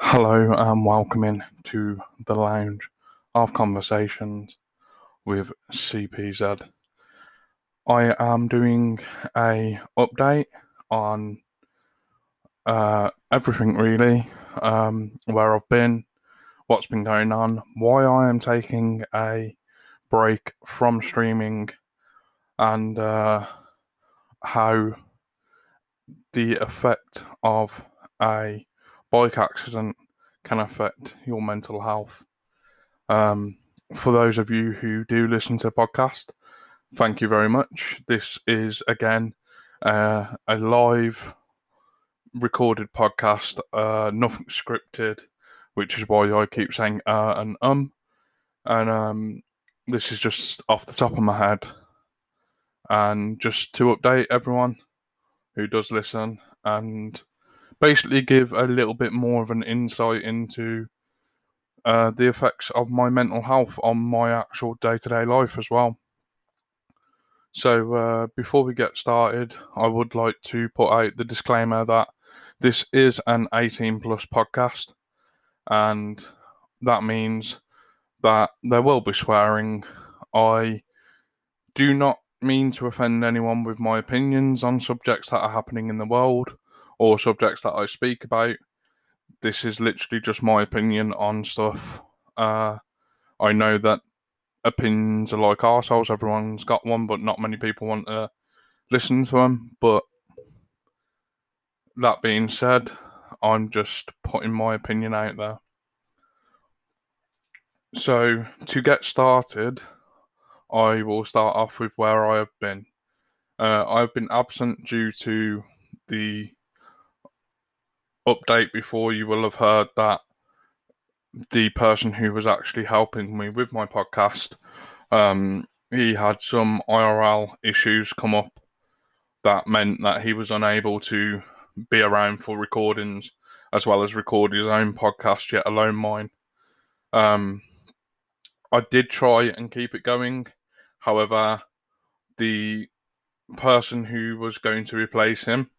Hello and welcome in to the lounge of conversations with CPZ. I am doing a update on uh, everything really, um, where I've been, what's been going on, why I am taking a break from streaming, and uh, how the effect of a bike accident can affect your mental health. Um, for those of you who do listen to the podcast, thank you very much. This is again uh, a live recorded podcast, uh, nothing scripted, which is why I keep saying uh and um. And um, this is just off the top of my head. And just to update everyone who does listen and basically give a little bit more of an insight into uh, the effects of my mental health on my actual day to day life as well. So, uh, before we get started, I would like to put out the disclaimer that this is an 18 plus podcast, and that means that there will be swearing. I do not mean to offend anyone with my opinions on subjects that are happening in the world or subjects that I speak about. This is literally just my opinion on stuff. Uh, I know that opinions are like ourselves, everyone's got one, but not many people want to listen to them. But that being said, I'm just putting my opinion out there. So, to get started, I will start off with where I have been. Uh, I've been absent due to the update before. You will have heard that the person who was actually helping me with my podcast, um, he had some IRL issues come up that meant that he was unable to be around for recordings as well as record his own podcast, yet alone mine. Um, I did try and keep it going. However, the person who was going to replace him,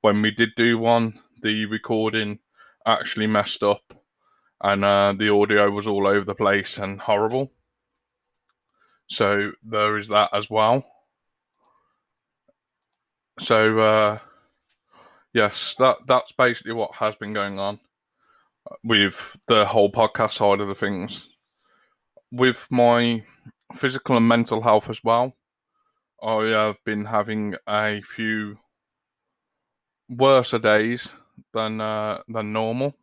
when we did do one, the recording actually messed up and uh, the audio was all over the place and horrible. So there is that as well. So uh, yes, that that's basically what has been going on with the whole podcast side of the things. With my physical and mental health as well, I have been having a few worse days than uh, than normal.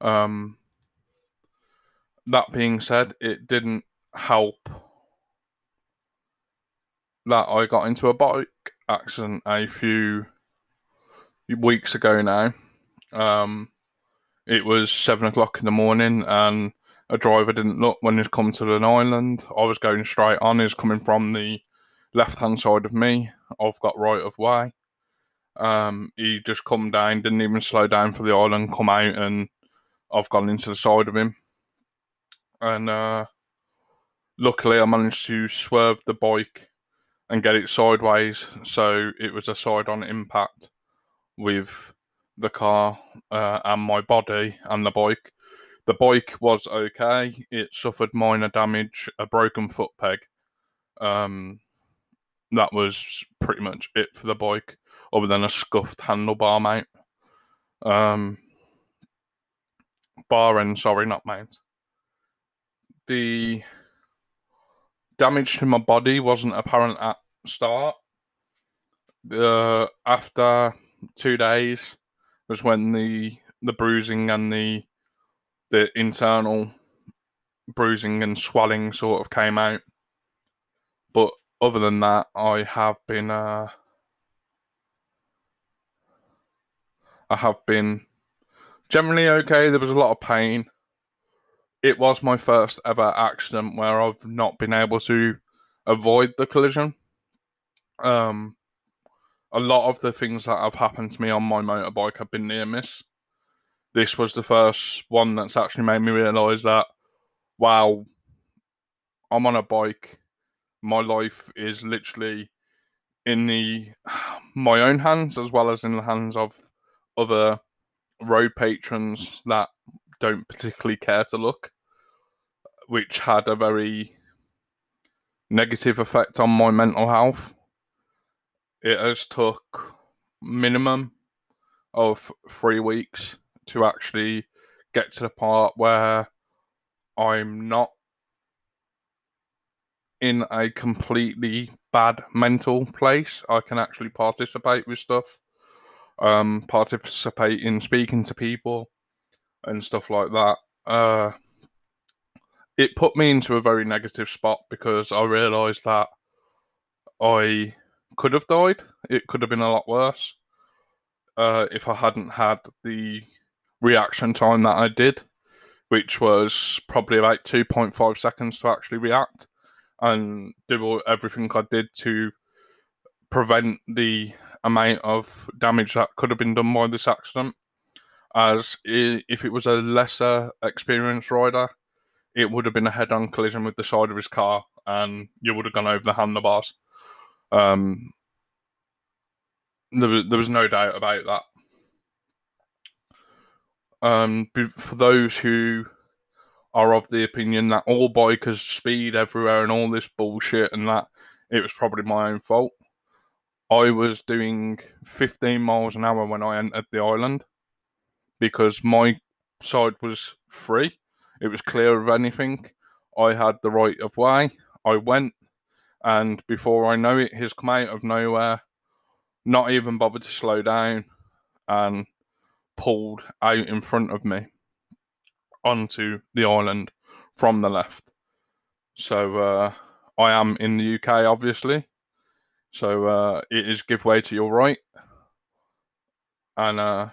Um, that being said, it didn't help that I got into a bike accident a few weeks ago now. Um, it was seven o'clock in the morning, and a driver didn't look when he's come to an island. I was going straight on. He's coming from the left hand side of me. I've got right of way. Um, he just come down, didn't even slow down for the island, come out, and I've gone into the side of him. And uh, luckily, I managed to swerve the bike and get it sideways, so it was a side-on impact with the car uh, and my body and the bike. The bike was okay. It suffered minor damage, a broken foot peg. Um, that was pretty much it for the bike other than a scuffed handlebar mount. Um, bar end, sorry, not mount. The damage to my body wasn't apparent at start. Uh, after two days was when the the bruising and the the internal bruising and swelling sort of came out. But other than that, I have been uh, I have been generally okay. There was a lot of pain. It was my first ever accident where I've not been able to avoid the collision. Um, a lot of the things that have happened to me on my motorbike have been near miss. This was the first one that's actually made me realise that, wow, I'm on a bike. My life is literally in the my own hands as well as in the hands of other road patrons that don't particularly care to look, which had a very negative effect on my mental health. It has took minimum of three weeks to actually get to the part where I'm not in a completely bad mental place. I can actually participate with stuff, um, participate in speaking to people and stuff like that. Uh, it put me into a very negative spot because I realised that I could have died. It could have been a lot worse uh, if I hadn't had the reaction time that I did, which was probably about 2.5 seconds to actually react and do everything I did to prevent the amount of damage that could have been done by this accident. As if it was a lesser experienced rider, it would have been a head on collision with the side of his car and you would have gone over the handlebars. Um, there, was, there was no doubt about that. Um, for those who are of the opinion that all bikers speed everywhere and all this bullshit and that it was probably my own fault. I was doing 15 miles an hour when I entered the island because my side was free. It was clear of anything. I had the right of way. I went, and before I know it, he's come out of nowhere, not even bothered to slow down, and pulled out in front of me onto the island from the left. So uh, I am in the UK, obviously. So uh, it is give way to your right. And uh,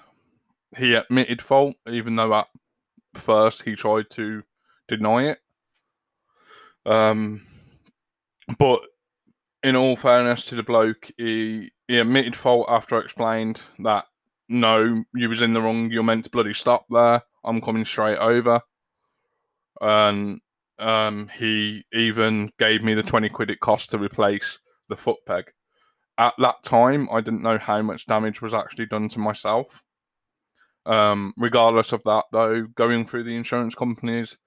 he admitted fault, even though at first he tried to deny it. Um, but in all fairness to the bloke, he, he admitted fault after I explained that no, you was in the wrong. You're meant to bloody stop there. I'm coming straight over. And um, he even gave me the 20 quid it cost to replace the foot peg. At that time, I didn't know how much damage was actually done to myself. Um, regardless of that, though, going through the insurance companies,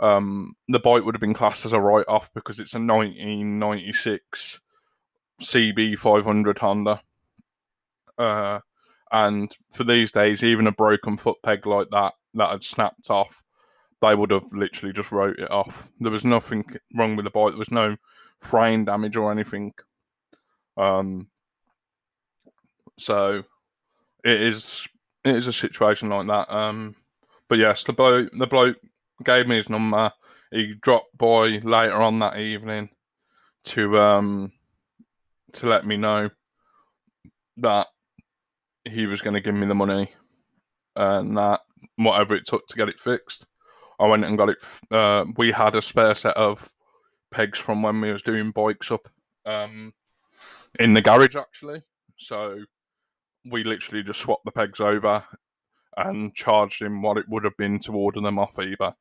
um, the bike would have been classed as a write off because it's a 1996 CB500 Honda. Uh, and for these days, even a broken foot peg like that that had snapped off, they would have literally just wrote it off. There was nothing wrong with the bike. There was no frame damage or anything. Um, so it is it is a situation like that. Um, but yes, the bloke the bloke gave me his number. He dropped by later on that evening to um to let me know that he was going to give me the money and that whatever it took to get it fixed. I went and got it. Uh, we had a spare set of pegs from when we was doing bikes up um, in the garage actually. So we literally just swapped the pegs over and charged him what it would have been to order them off eBay,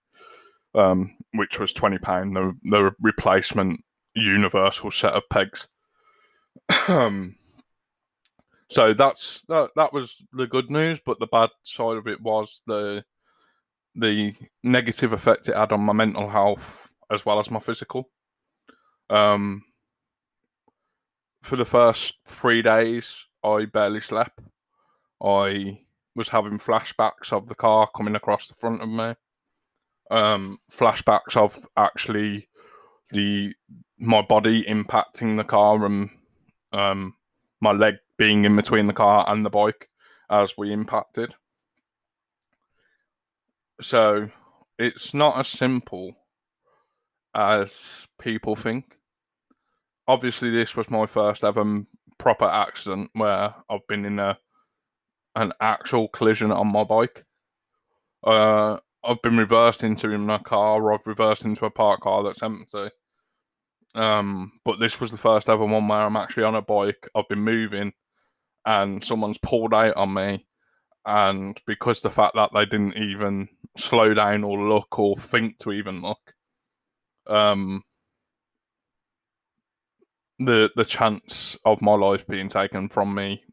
um, which was twenty pound. The the replacement universal set of pegs. um, so that's that. That was the good news, but the bad side of it was the the negative effect it had on my mental health as well as my physical. Um, for the first three days, I barely slept. I was having flashbacks of the car coming across the front of me. Um, flashbacks of actually the my body impacting the car and um, my leg being in between the car and the bike as we impacted. So it's not as simple as people think. Obviously, this was my first ever proper accident where I've been in a an actual collision on my bike. Uh, I've been reversed into in a car, or I've reversed into a parked car that's empty. Um, but this was the first ever one where I'm actually on a bike. I've been moving, and someone's pulled out on me, and because the fact that they didn't even slow down or look or think to even look, um, the the chance of my life being taken from me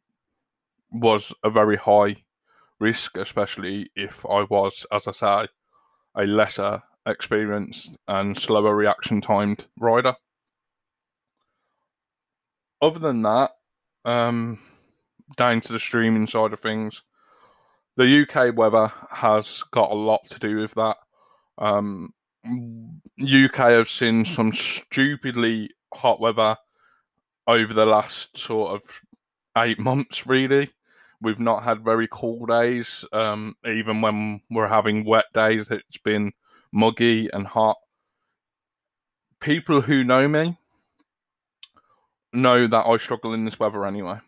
was a very high risk, especially if I was, as I say, a lesser experienced and slower reaction timed rider. Other than that, um, down to the streaming side of things, the UK weather has got a lot to do with that. Um, UK have seen some stupidly hot weather over the last sort of eight months, really. We've not had very cool days. Um, even when we're having wet days, it's been muggy and hot. People who know me know that I struggle in this weather anyway.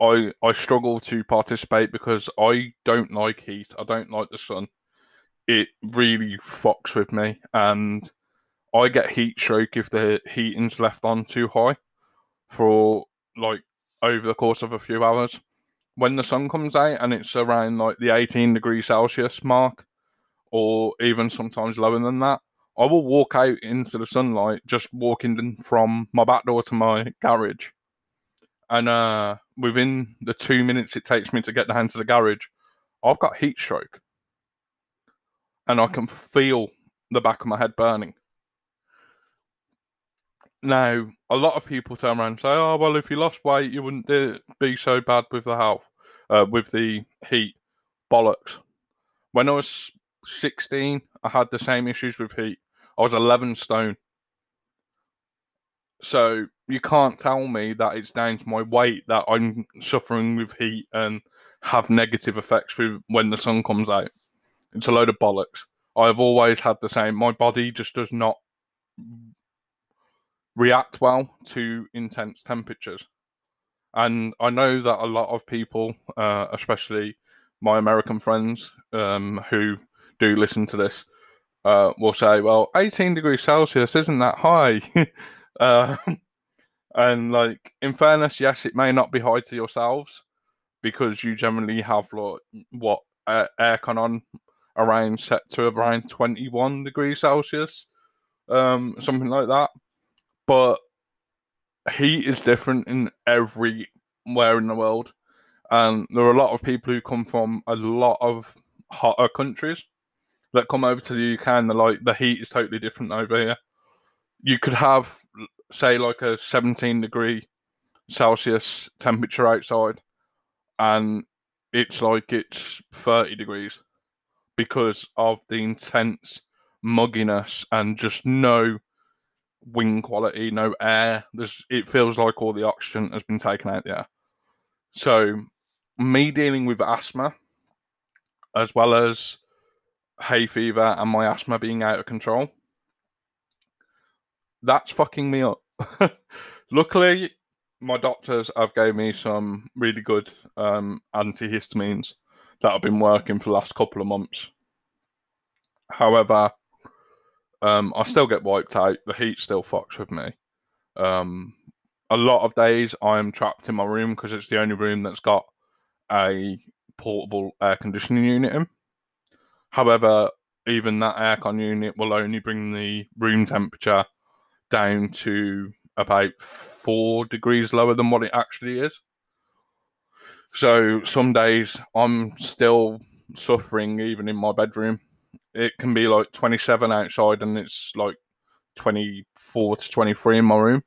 I I struggle to participate because I don't like heat. I don't like the sun. It really fucks with me, and I get heat stroke if the heating's left on too high for like over the course of a few hours. When the sun comes out and it's around like the 18 degrees Celsius mark, or even sometimes lower than that, I will walk out into the sunlight, just walking from my back door to my garage. And uh, within the two minutes it takes me to get down to the garage, I've got heat stroke. And I can feel the back of my head burning. Now, a lot of people turn around and say, "Oh, well, if you lost weight, you wouldn't be so bad with the health, uh, with the heat." Bollocks. When I was 16, I had the same issues with heat. I was 11 stone. So you can't tell me that it's down to my weight that I'm suffering with heat and have negative effects with when the sun comes out. It's a load of bollocks. I've always had the same. My body just does not react well to intense temperatures. And I know that a lot of people, uh, especially my American friends um, who do listen to this, uh, will say, well, 18 degrees Celsius isn't that high. uh, and, like, in fairness, yes, it may not be high to yourselves because you generally have, like, what, aircon on around set to around 21 degrees Celsius, um, something like that but heat is different in everywhere in the world. And there are a lot of people who come from a lot of hotter countries that come over to the UK and they're like, the heat is totally different over here. You could have, say, like a 17 degree Celsius temperature outside, and it's like it's 30 degrees because of the intense mugginess and just no wing quality, no air. There's it feels like all the oxygen has been taken out there. So me dealing with asthma as well as hay fever and my asthma being out of control. That's fucking me up. Luckily, my doctors have gave me some really good um, antihistamines that have been working for the last couple of months. However, um, I still get wiped out. The heat still fucks with me. Um, a lot of days I'm trapped in my room because it's the only room that's got a portable air conditioning unit in. However, even that aircon unit will only bring the room temperature down to about four degrees lower than what it actually is. So some days I'm still suffering even in my bedroom it can be like 27 outside and it's like 24 to 23 in my room.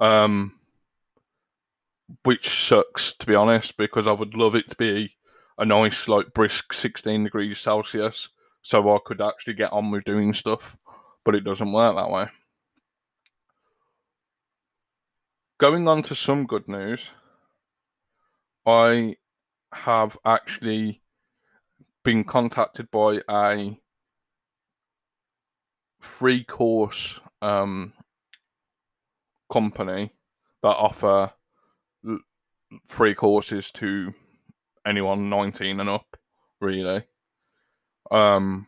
Um, which sucks to be honest because I would love it to be a nice like brisk 16 degrees Celsius so I could actually get on with doing stuff, but it doesn't work that way. Going on to some good news, I have actually been contacted by a free course um, company that offer free courses to anyone 19 and up, really. Um,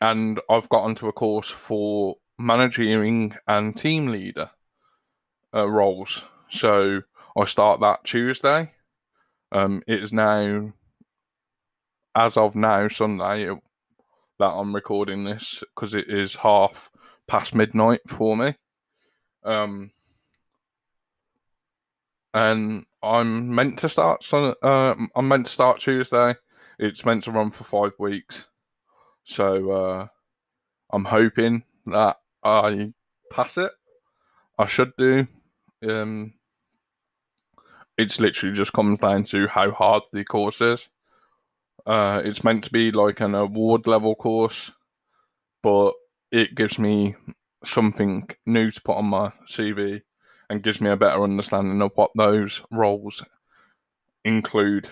and I've got onto a course for managing and team leader uh, roles. So I start that Tuesday. Um, it is now as of now, Sunday, that I'm recording this, because it is half past midnight for me. Um, and I'm meant to start. Uh, I'm meant to start Tuesday. It's meant to run for five weeks, so uh, I'm hoping that I pass it. I should do. Um, it's literally just comes down to how hard the course is. Uh, it's meant to be like an award level course, but it gives me something new to put on my CV and gives me a better understanding of what those roles include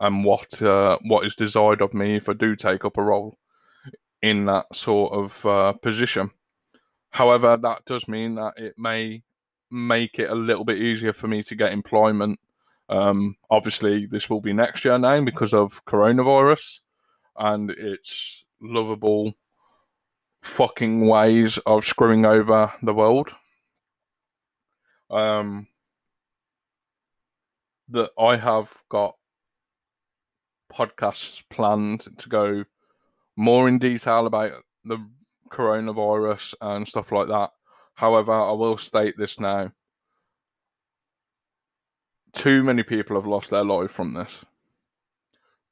and what uh, what is desired of me if I do take up a role in that sort of uh, position. However, that does mean that it may make it a little bit easier for me to get employment. Um, obviously, this will be next year now because of coronavirus and its lovable fucking ways of screwing over the world. Um, that I have got podcasts planned to go more in detail about the coronavirus and stuff like that. However, I will state this now. Too many people have lost their life from this.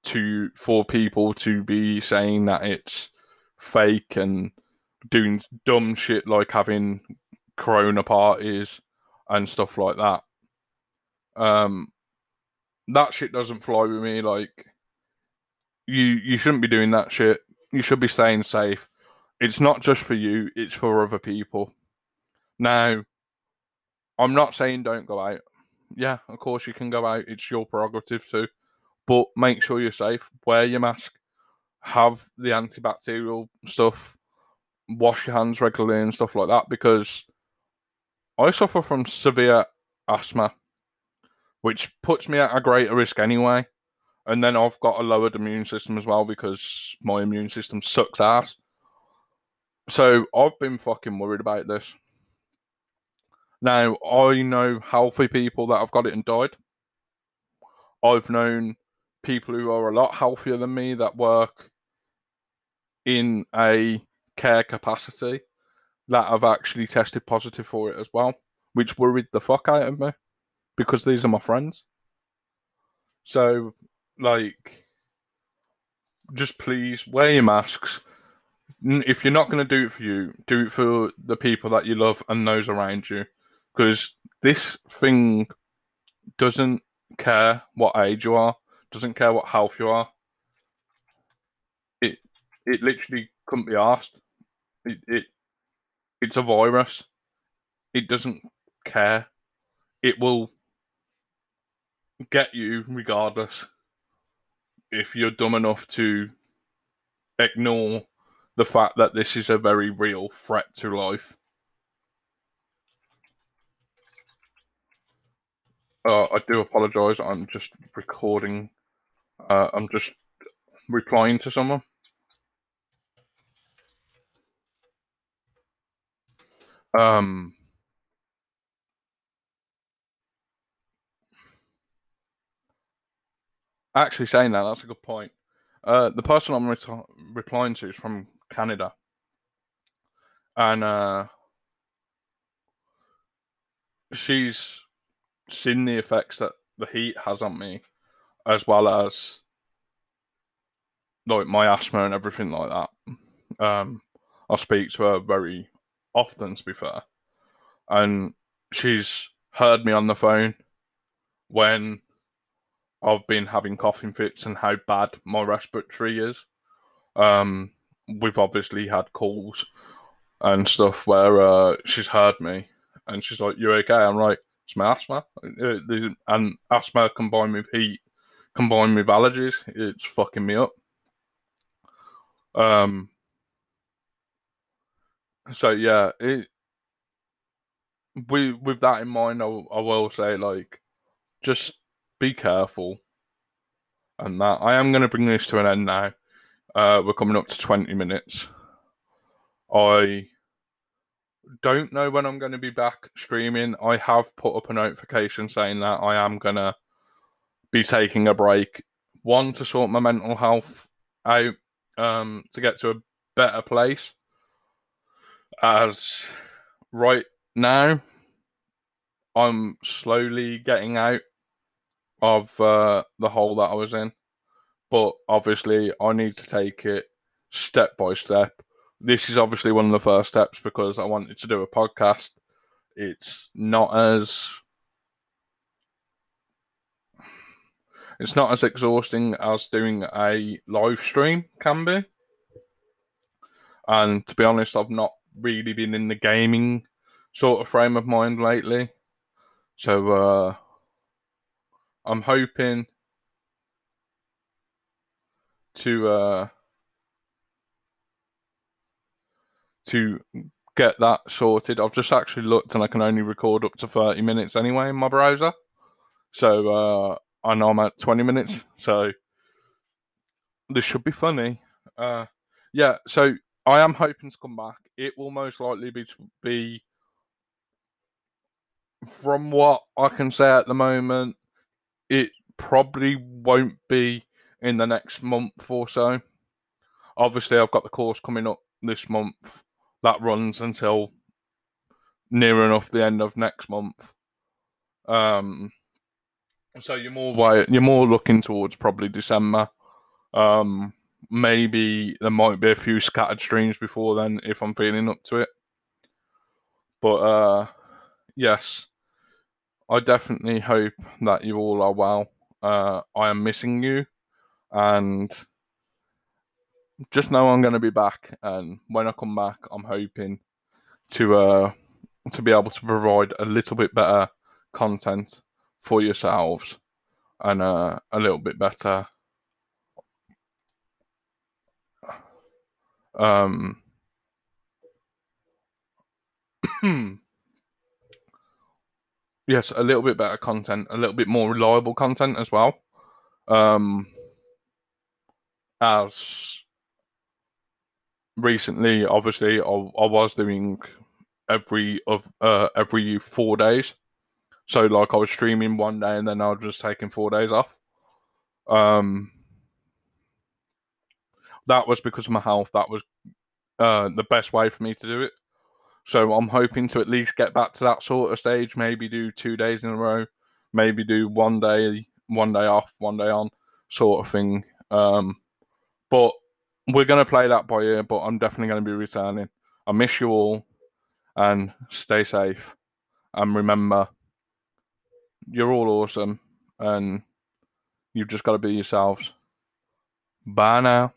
To for people to be saying that it's fake and doing dumb shit like having corona parties and stuff like that. Um that shit doesn't fly with me like you you shouldn't be doing that shit. You should be staying safe. It's not just for you, it's for other people. Now, I'm not saying don't go out. Yeah, of course you can go out. It's your prerogative to. But make sure you're safe. Wear your mask. Have the antibacterial stuff. Wash your hands regularly and stuff like that because I suffer from severe asthma, which puts me at a greater risk anyway. And then I've got a lowered immune system as well because my immune system sucks ass. So I've been fucking worried about this. Now, I know healthy people that have got it and died. I've known people who are a lot healthier than me that work in a care capacity that have actually tested positive for it as well, which worried the fuck out of me because these are my friends. So, like, just please wear your masks. If you're not going to do it for you, do it for the people that you love and those around you because this thing doesn't care what age you are, doesn't care what health you are. It it literally couldn't be asked. It, it it's a virus. It doesn't care. It will get you regardless if you're dumb enough to ignore the fact that this is a very real threat to life. Uh, I do apologise. I'm just recording. Uh, I'm just replying to someone. Um. Actually, saying that, that's a good point. Uh, the person I'm re- replying to is from Canada, and uh, she's seen the effects that the heat has on me, as well as like my asthma and everything like that. Um, I speak to her very often, to be fair, and she's heard me on the phone when I've been having coughing fits and how bad my respiratory is. Um, we've obviously had calls and stuff where uh, she's heard me and she's like, "You okay?" I'm like, it's my asthma. Uh, and asthma combined with heat, combined with allergies, it's fucking me up. Um. So yeah, it. With with that in mind, I, I will say like, just be careful. And that I am going to bring this to an end now. Uh, we're coming up to twenty minutes. I don't know when I'm going to be back streaming. I have put up a notification saying that I am going to be taking a break. One, to sort my mental health out, um, to get to a better place. As right now, I'm slowly getting out of uh, the hole that I was in, but obviously I need to take it step by step. This is obviously one of the first steps because I wanted to do a podcast. It's not as it's not as exhausting as doing a live stream can be. And to be honest, I've not really been in the gaming sort of frame of mind lately. So uh, I'm hoping to uh, to get that sorted. I've just actually looked and I can only record up to 30 minutes anyway in my browser. So uh, I know I'm at 20 minutes. So this should be funny. Uh, yeah, so I am hoping to come back. It will most likely be be from what I can say at the moment, it probably won't be in the next month or so. Obviously, I've got the course coming up this month that runs until near enough the end of next month. Um, so you're more you're more looking towards probably December. Um, maybe there might be a few scattered streams before then if I'm feeling up to it. But uh, yes, I definitely hope that you all are well. Uh, I am missing you, and just know I'm going to be back. And when I come back, I'm hoping to uh, to be able to provide a little bit better content for yourselves and uh, a little bit better um yes a little bit better content a little bit more reliable content as well um as recently obviously i, I was doing every of uh every four days so like I was streaming one day and then I was just taking four days off. Um, that was because of my health. That was uh, the best way for me to do it. So I'm hoping to at least get back to that sort of stage. Maybe do two days in a row. Maybe do one day, one day off, one day on, sort of thing. Um, but we're gonna play that by ear. But I'm definitely gonna be returning. I miss you all, and stay safe. And remember, you're all awesome and you've just got to be yourselves. Bye now.